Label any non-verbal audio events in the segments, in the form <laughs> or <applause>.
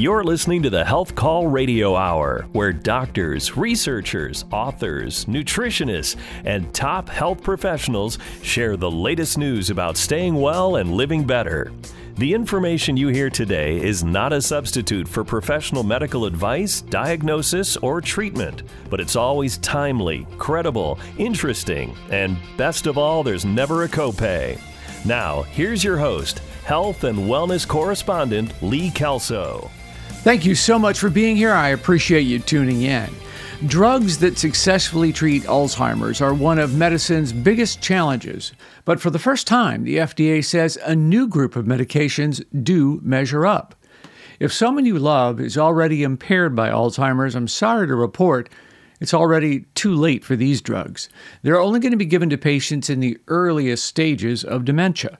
You're listening to the Health Call Radio Hour, where doctors, researchers, authors, nutritionists, and top health professionals share the latest news about staying well and living better. The information you hear today is not a substitute for professional medical advice, diagnosis, or treatment, but it's always timely, credible, interesting, and best of all, there's never a copay. Now, here's your host, health and wellness correspondent Lee Kelso. Thank you so much for being here. I appreciate you tuning in. Drugs that successfully treat Alzheimer's are one of medicine's biggest challenges. But for the first time, the FDA says a new group of medications do measure up. If someone you love is already impaired by Alzheimer's, I'm sorry to report it's already too late for these drugs. They're only going to be given to patients in the earliest stages of dementia.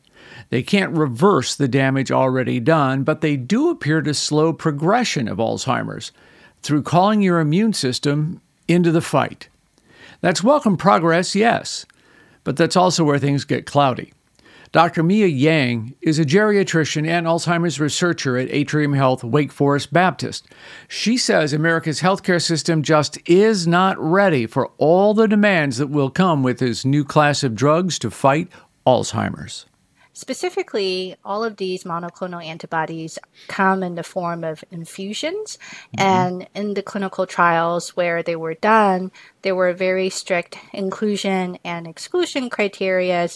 They can't reverse the damage already done, but they do appear to slow progression of Alzheimer's through calling your immune system into the fight. That's welcome progress, yes, but that's also where things get cloudy. Dr. Mia Yang is a geriatrician and Alzheimer's researcher at Atrium Health Wake Forest Baptist. She says America's healthcare system just is not ready for all the demands that will come with this new class of drugs to fight Alzheimer's. Specifically, all of these monoclonal antibodies come in the form of infusions. Mm-hmm. And in the clinical trials where they were done, there were very strict inclusion and exclusion criteria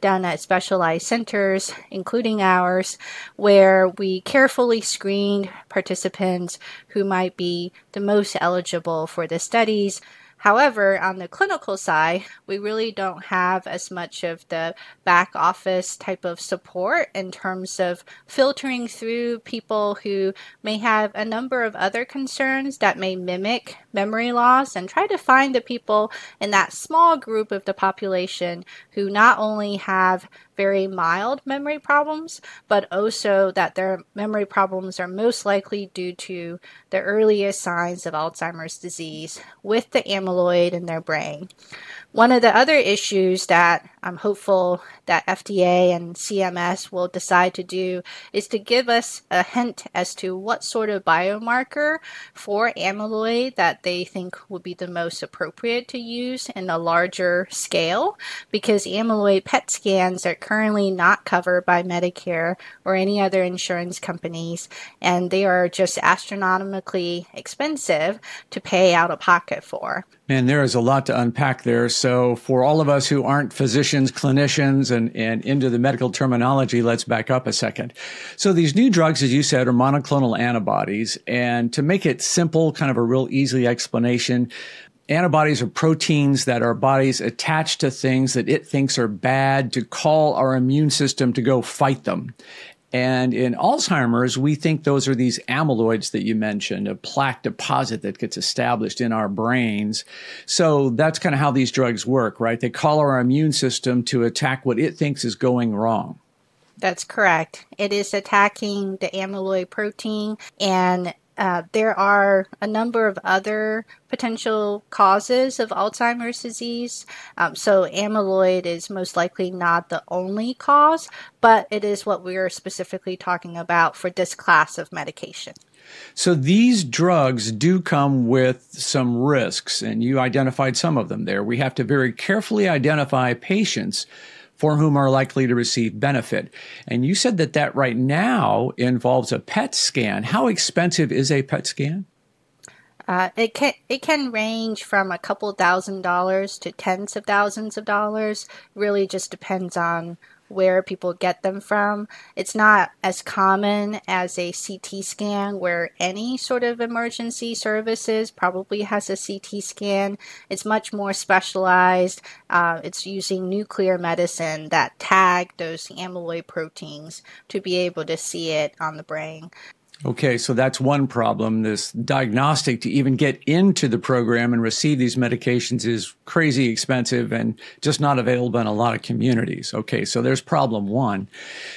done at specialized centers, including ours, where we carefully screened participants who might be the most eligible for the studies However, on the clinical side, we really don't have as much of the back office type of support in terms of filtering through people who may have a number of other concerns that may mimic memory loss and try to find the people in that small group of the population who not only have very mild memory problems, but also that their memory problems are most likely due to the earliest signs of Alzheimer's disease with the amyloid in their brain. One of the other issues that I'm hopeful that FDA and CMS will decide to do is to give us a hint as to what sort of biomarker for amyloid that they think would be the most appropriate to use in a larger scale because amyloid PET scans are currently not covered by Medicare or any other insurance companies and they are just astronomically expensive to pay out of pocket for. Man, there is a lot to unpack there. So, for all of us who aren't physicians, clinicians, and, and into the medical terminology, let's back up a second. So, these new drugs, as you said, are monoclonal antibodies. And to make it simple, kind of a real easy explanation, antibodies are proteins that our bodies attach to things that it thinks are bad to call our immune system to go fight them. And in Alzheimer's, we think those are these amyloids that you mentioned, a plaque deposit that gets established in our brains. So that's kind of how these drugs work, right? They call our immune system to attack what it thinks is going wrong. That's correct. It is attacking the amyloid protein and uh, there are a number of other potential causes of Alzheimer's disease. Um, so, amyloid is most likely not the only cause, but it is what we are specifically talking about for this class of medication. So, these drugs do come with some risks, and you identified some of them there. We have to very carefully identify patients for whom are likely to receive benefit. And you said that that right now involves a PET scan. How expensive is a PET scan? Uh, it can it can range from a couple thousand dollars to tens of thousands of dollars. Really, just depends on where people get them from. It's not as common as a CT scan where any sort of emergency services probably has a CT scan. It's much more specialized. Uh, it's using nuclear medicine that tag those amyloid proteins to be able to see it on the brain. Okay, so that's one problem. This diagnostic to even get into the program and receive these medications is crazy expensive and just not available in a lot of communities. Okay, so there's problem one.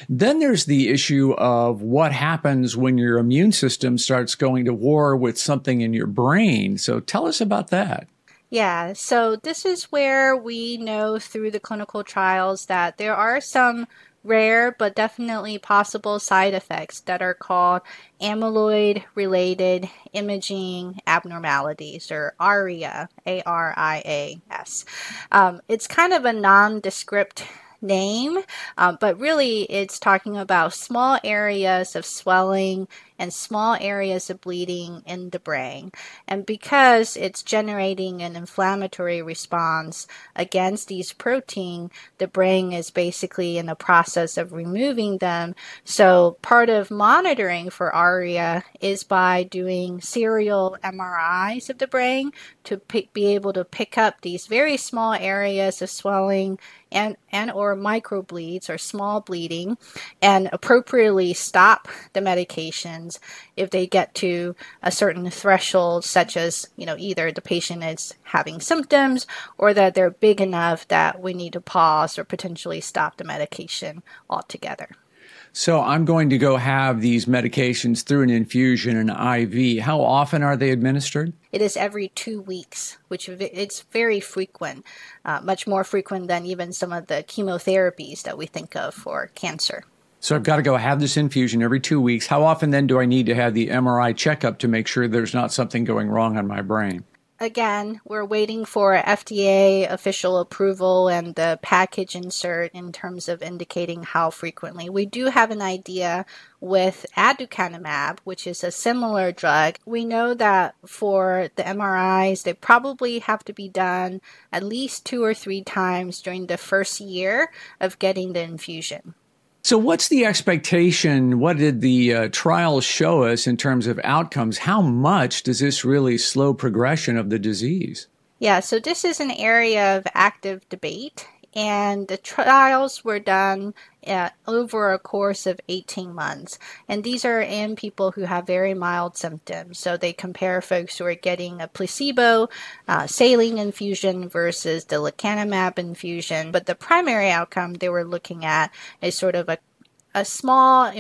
Then there's the issue of what happens when your immune system starts going to war with something in your brain. So tell us about that. Yeah, so this is where we know through the clinical trials that there are some rare but definitely possible side effects that are called amyloid related imaging abnormalities or ARIA, A R I A S. Um, it's kind of a nondescript name, uh, but really it's talking about small areas of swelling and small areas of bleeding in the brain. And because it's generating an inflammatory response against these protein, the brain is basically in the process of removing them. So part of monitoring for ARIA is by doing serial MRIs of the brain to be able to pick up these very small areas of swelling and, and or microbleeds or small bleeding and appropriately stop the medications if they get to a certain threshold such as you know either the patient is having symptoms or that they're big enough that we need to pause or potentially stop the medication altogether so I'm going to go have these medications through an infusion, an IV. How often are they administered? It is every two weeks, which it's very frequent, uh, much more frequent than even some of the chemotherapies that we think of for cancer. So I've got to go have this infusion every two weeks. How often then do I need to have the MRI checkup to make sure there's not something going wrong on my brain? again, we're waiting for FDA official approval and the package insert in terms of indicating how frequently. We do have an idea with aducanumab, which is a similar drug. We know that for the MRIs, they probably have to be done at least two or three times during the first year of getting the infusion. So, what's the expectation? What did the uh, trials show us in terms of outcomes? How much does this really slow progression of the disease? Yeah, so this is an area of active debate and the trials were done uh, over a course of 18 months. And these are in people who have very mild symptoms. So they compare folks who are getting a placebo uh, saline infusion versus the lecanemab infusion. But the primary outcome they were looking at is sort of a, a small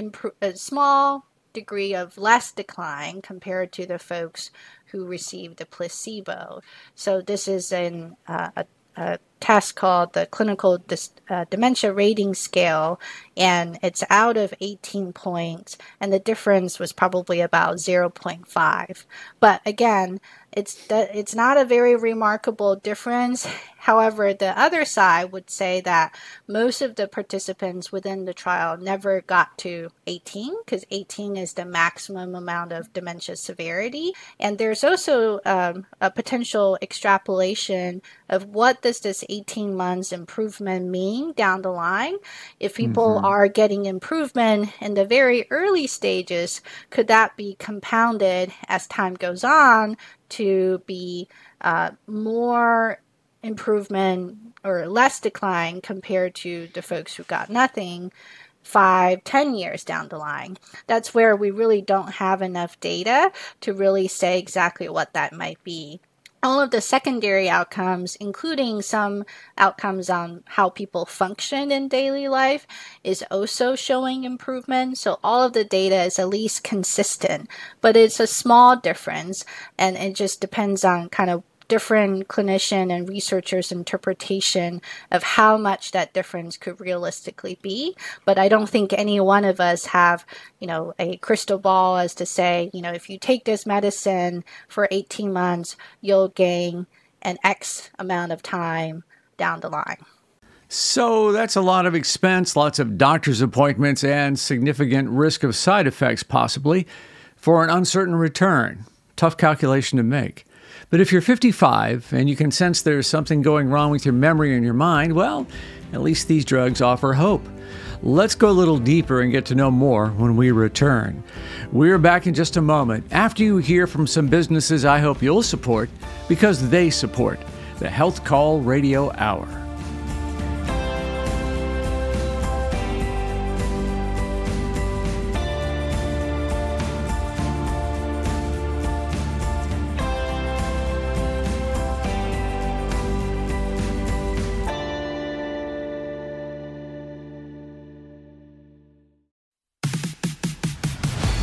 a small degree of less decline compared to the folks who received the placebo. So this is in uh, a a test called the Clinical Dis- uh, Dementia Rating Scale, and it's out of 18 points, and the difference was probably about 0.5. But again, it's it's not a very remarkable difference. However, the other side would say that most of the participants within the trial never got to 18 because 18 is the maximum amount of dementia severity. And there's also um, a potential extrapolation of what does this 18 months improvement mean down the line. If people mm-hmm. are getting improvement in the very early stages, could that be compounded as time goes on to be uh, more improvement or less decline compared to the folks who got nothing five, ten years down the line. That's where we really don't have enough data to really say exactly what that might be all of the secondary outcomes, including some outcomes on how people function in daily life, is also showing improvement. So all of the data is at least consistent, but it's a small difference and it just depends on kind of different clinician and researchers' interpretation of how much that difference could realistically be. But I don't think any one of us have, you know, a crystal ball as to say, you know, if you take this medicine for 18 months, you'll gain an X amount of time down the line. So that's a lot of expense, lots of doctor's appointments, and significant risk of side effects, possibly, for an uncertain return. Tough calculation to make. But if you're 55 and you can sense there's something going wrong with your memory and your mind, well, at least these drugs offer hope. Let's go a little deeper and get to know more when we return. We're back in just a moment after you hear from some businesses I hope you'll support because they support the Health Call Radio Hour.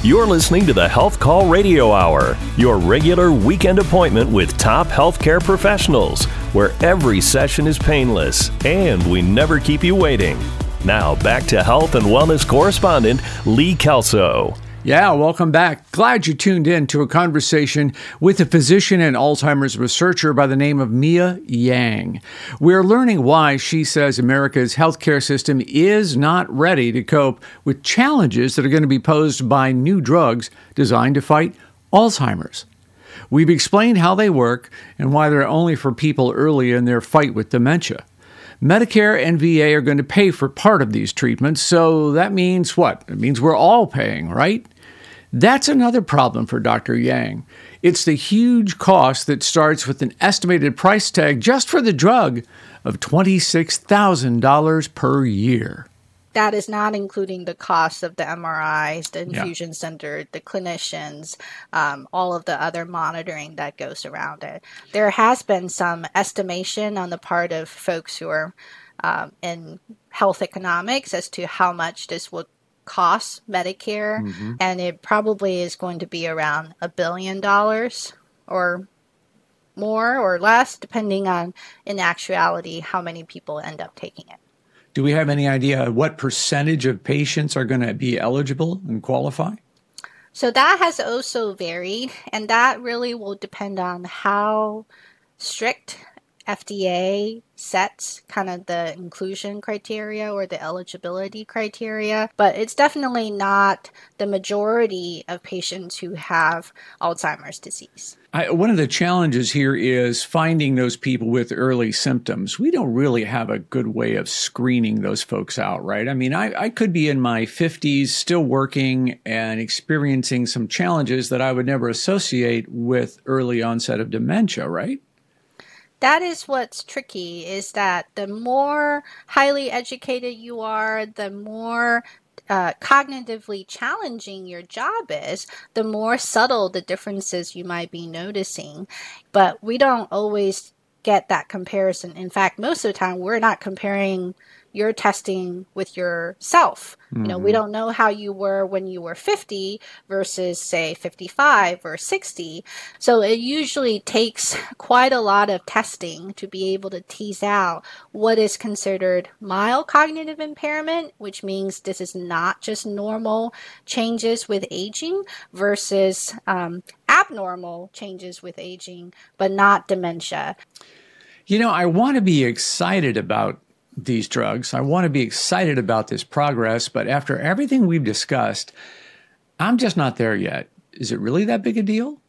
You're listening to the Health Call Radio Hour, your regular weekend appointment with top healthcare professionals, where every session is painless and we never keep you waiting. Now, back to health and wellness correspondent Lee Kelso. Yeah, welcome back. Glad you tuned in to a conversation with a physician and Alzheimer's researcher by the name of Mia Yang. We're learning why she says America's healthcare system is not ready to cope with challenges that are going to be posed by new drugs designed to fight Alzheimer's. We've explained how they work and why they're only for people early in their fight with dementia. Medicare and VA are going to pay for part of these treatments, so that means what? It means we're all paying, right? That's another problem for Dr. Yang. It's the huge cost that starts with an estimated price tag just for the drug of $26,000 per year that is not including the cost of the MRIs, the infusion yeah. center, the clinicians, um, all of the other monitoring that goes around it. There has been some estimation on the part of folks who are um, in health economics as to how much this would cost Medicare, mm-hmm. and it probably is going to be around a billion dollars or more or less, depending on, in actuality, how many people end up taking it. Do we have any idea what percentage of patients are going to be eligible and qualify? So that has also varied, and that really will depend on how strict FDA sets kind of the inclusion criteria or the eligibility criteria, but it's definitely not the majority of patients who have Alzheimer's disease. I, one of the challenges here is finding those people with early symptoms. We don't really have a good way of screening those folks out, right? I mean, I, I could be in my 50s, still working and experiencing some challenges that I would never associate with early onset of dementia, right? That is what's tricky is that the more highly educated you are, the more uh, cognitively challenging your job is, the more subtle the differences you might be noticing. But we don't always get that comparison. In fact, most of the time, we're not comparing you're testing with yourself. Mm-hmm. You know, we mm-hmm. don't know how you were when you were 50 versus say 55 or 60. So it usually takes <laughs> quite a lot of testing to be able to tease out what is considered mild cognitive impairment, which means this is not just normal changes with aging versus um, abnormal changes with aging, but not dementia. You know, I want to be excited about these drugs. I want to be excited about this progress, but after everything we've discussed, I'm just not there yet. Is it really that big a deal?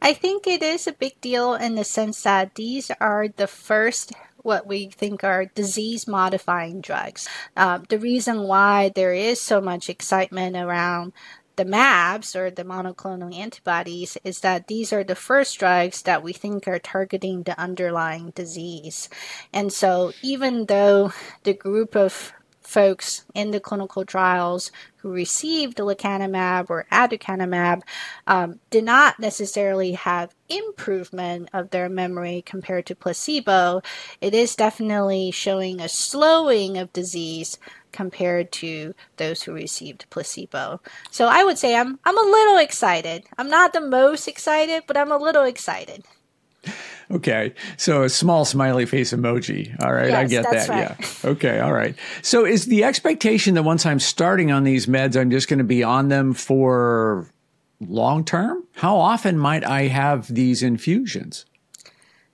I think it is a big deal in the sense that these are the first what we think are disease modifying drugs. Uh, the reason why there is so much excitement around the MABs or the monoclonal antibodies is that these are the first drugs that we think are targeting the underlying disease. And so, even though the group of folks in the clinical trials who received lecanemab or aducanumab um, did not necessarily have improvement of their memory compared to placebo, it is definitely showing a slowing of disease compared to those who received placebo. So I would say I'm I'm a little excited. I'm not the most excited, but I'm a little excited. Okay. So a small smiley face emoji. All right. Yes, I get that. Right. Yeah. <laughs> Okay. All right. So is the expectation that once I'm starting on these meds, I'm just going to be on them for long term? How often might I have these infusions?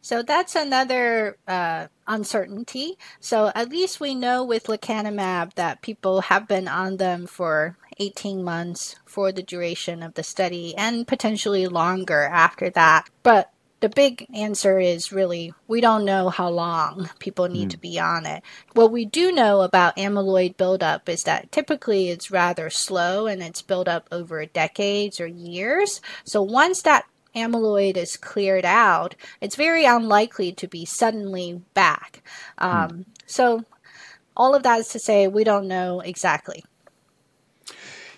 So that's another uh, uncertainty. So at least we know with lecanemab that people have been on them for 18 months for the duration of the study and potentially longer after that. But the big answer is really we don't know how long people need mm. to be on it. What we do know about amyloid buildup is that typically it's rather slow and it's built up over decades or years. So once that amyloid is cleared out, it's very unlikely to be suddenly back. Um. So, all of that is to say, we don't know exactly.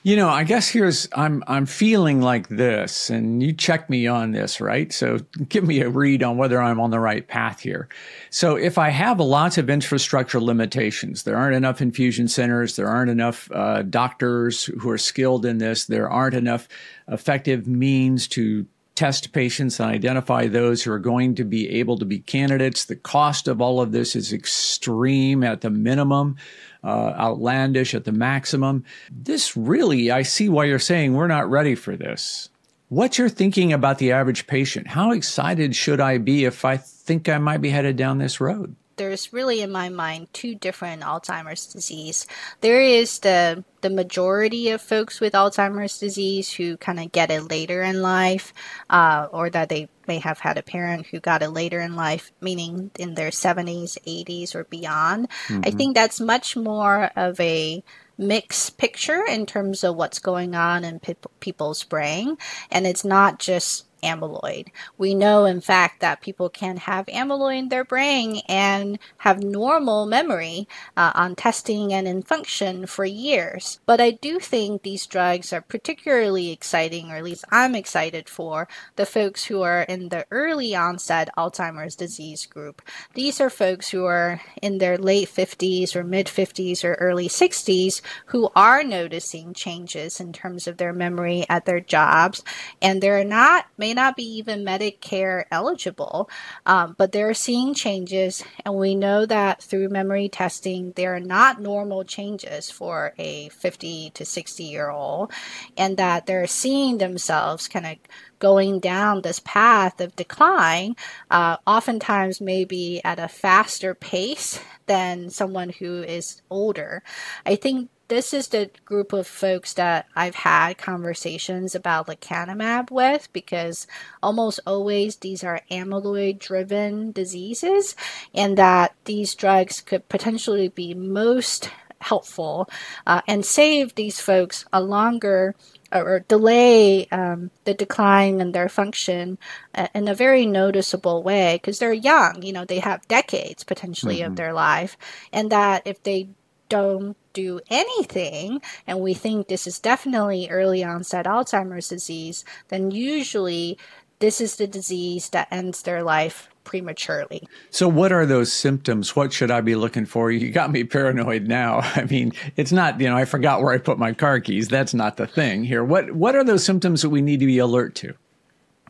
You know, I guess here's I'm I'm feeling like this, and you check me on this, right? So give me a read on whether I'm on the right path here. So if I have lots of infrastructure limitations, there aren't enough infusion centers, there aren't enough uh, doctors who are skilled in this, there aren't enough effective means to test patients and identify those who are going to be able to be candidates. The cost of all of this is extreme at the minimum, uh, outlandish at the maximum. This really, I see why you're saying we're not ready for this. What's your thinking about the average patient? How excited should I be if I think I might be headed down this road? There's really in my mind two different Alzheimer's disease. There is the the majority of folks with Alzheimer's disease who kind of get it later in life, uh, or that they may have had a parent who got it later in life, meaning in their 70s, 80s, or beyond. Mm-hmm. I think that's much more of a mixed picture in terms of what's going on in pe- people's brain, and it's not just amyloid. We know, in fact, that people can have amyloid in their brain and have normal memory uh, on testing and in function for years. But I do think these drugs are particularly exciting, or at least I'm excited for, the folks who are in the early onset Alzheimer's disease group. These are folks who are in their late 50s or mid 50s or early 60s who are noticing changes in terms of their memory at their jobs, and they're not may not be even Medicare eligible, um, but they're seeing changes, and we know that through memory testing, they are not normal changes for a 50 to 60 year old, and that they're seeing themselves kind of going down this path of decline, uh, oftentimes maybe at a faster pace than someone who is older. I think this is the group of folks that I've had conversations about lecanemab with because almost always these are amyloid driven diseases and that these drugs could potentially be most helpful uh, and save these folks a longer or delay um, the decline in their function uh, in a very noticeable way because they're young you know they have decades potentially mm-hmm. of their life and that if they don't do anything, and we think this is definitely early onset Alzheimer's disease, then usually this is the disease that ends their life prematurely. So, what are those symptoms? What should I be looking for? You got me paranoid now. <laughs> I mean, it's not, you know, I forgot where I put my car keys. That's not the thing here. What What are those symptoms that we need to be alert to?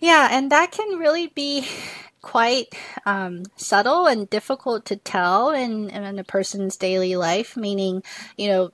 Yeah, and that can really be quite um, subtle and difficult to tell in, in a person's daily life, meaning, you know,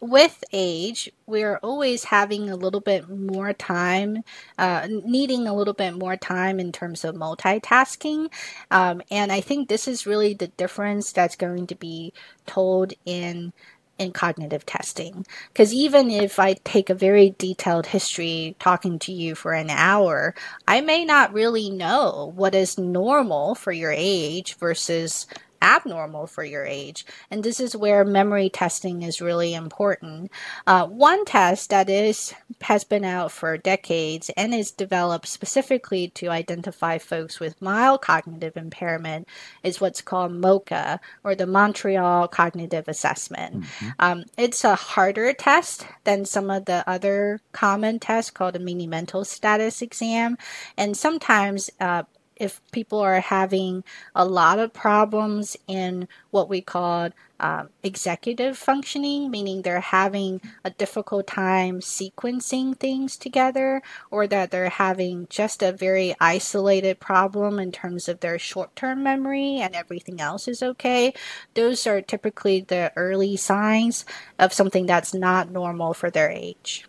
with age, we're always having a little bit more time, uh, needing a little bit more time in terms of multitasking. Um, and I think this is really the difference that's going to be told in in cognitive testing. Because even if I take a very detailed history talking to you for an hour, I may not really know what is normal for your age versus abnormal for your age. And this is where memory testing is really important. Uh, one test that is has been out for decades and is developed specifically to identify folks with mild cognitive impairment is what's called MoCA or the Montreal Cognitive Assessment. Mm-hmm. Um, it's a harder test than some of the other common tests called a mini mental status exam, and sometimes uh, if people are having a lot of problems in what we call um, executive functioning, meaning they're having a difficult time sequencing things together, or that they're having just a very isolated problem in terms of their short term memory and everything else is okay, those are typically the early signs of something that's not normal for their age.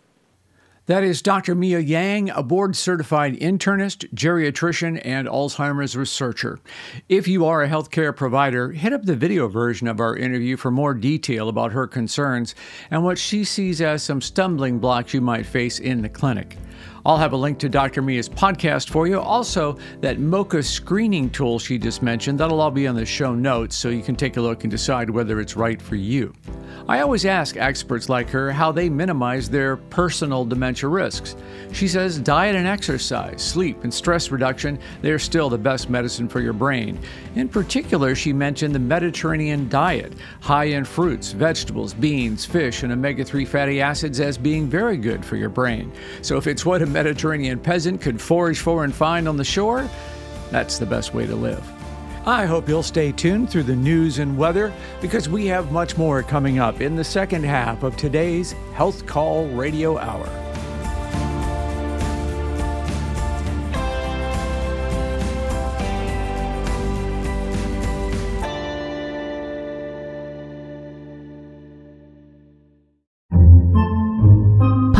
That is Dr. Mia Yang, a board certified internist, geriatrician, and Alzheimer's researcher. If you are a healthcare provider, hit up the video version of our interview for more detail about her concerns and what she sees as some stumbling blocks you might face in the clinic. I'll have a link to Dr. Mia's podcast for you. Also, that MoCA screening tool she just mentioned, that'll all be on the show notes so you can take a look and decide whether it's right for you. I always ask experts like her how they minimize their personal dementia risks. She says diet and exercise, sleep, and stress reduction, they're still the best medicine for your brain. In particular, she mentioned the Mediterranean diet, high in fruits, vegetables, beans, fish, and omega 3 fatty acids as being very good for your brain. So if it's what Mediterranean peasant could forage for and find on the shore, that's the best way to live. I hope you'll stay tuned through the news and weather because we have much more coming up in the second half of today's Health Call Radio Hour.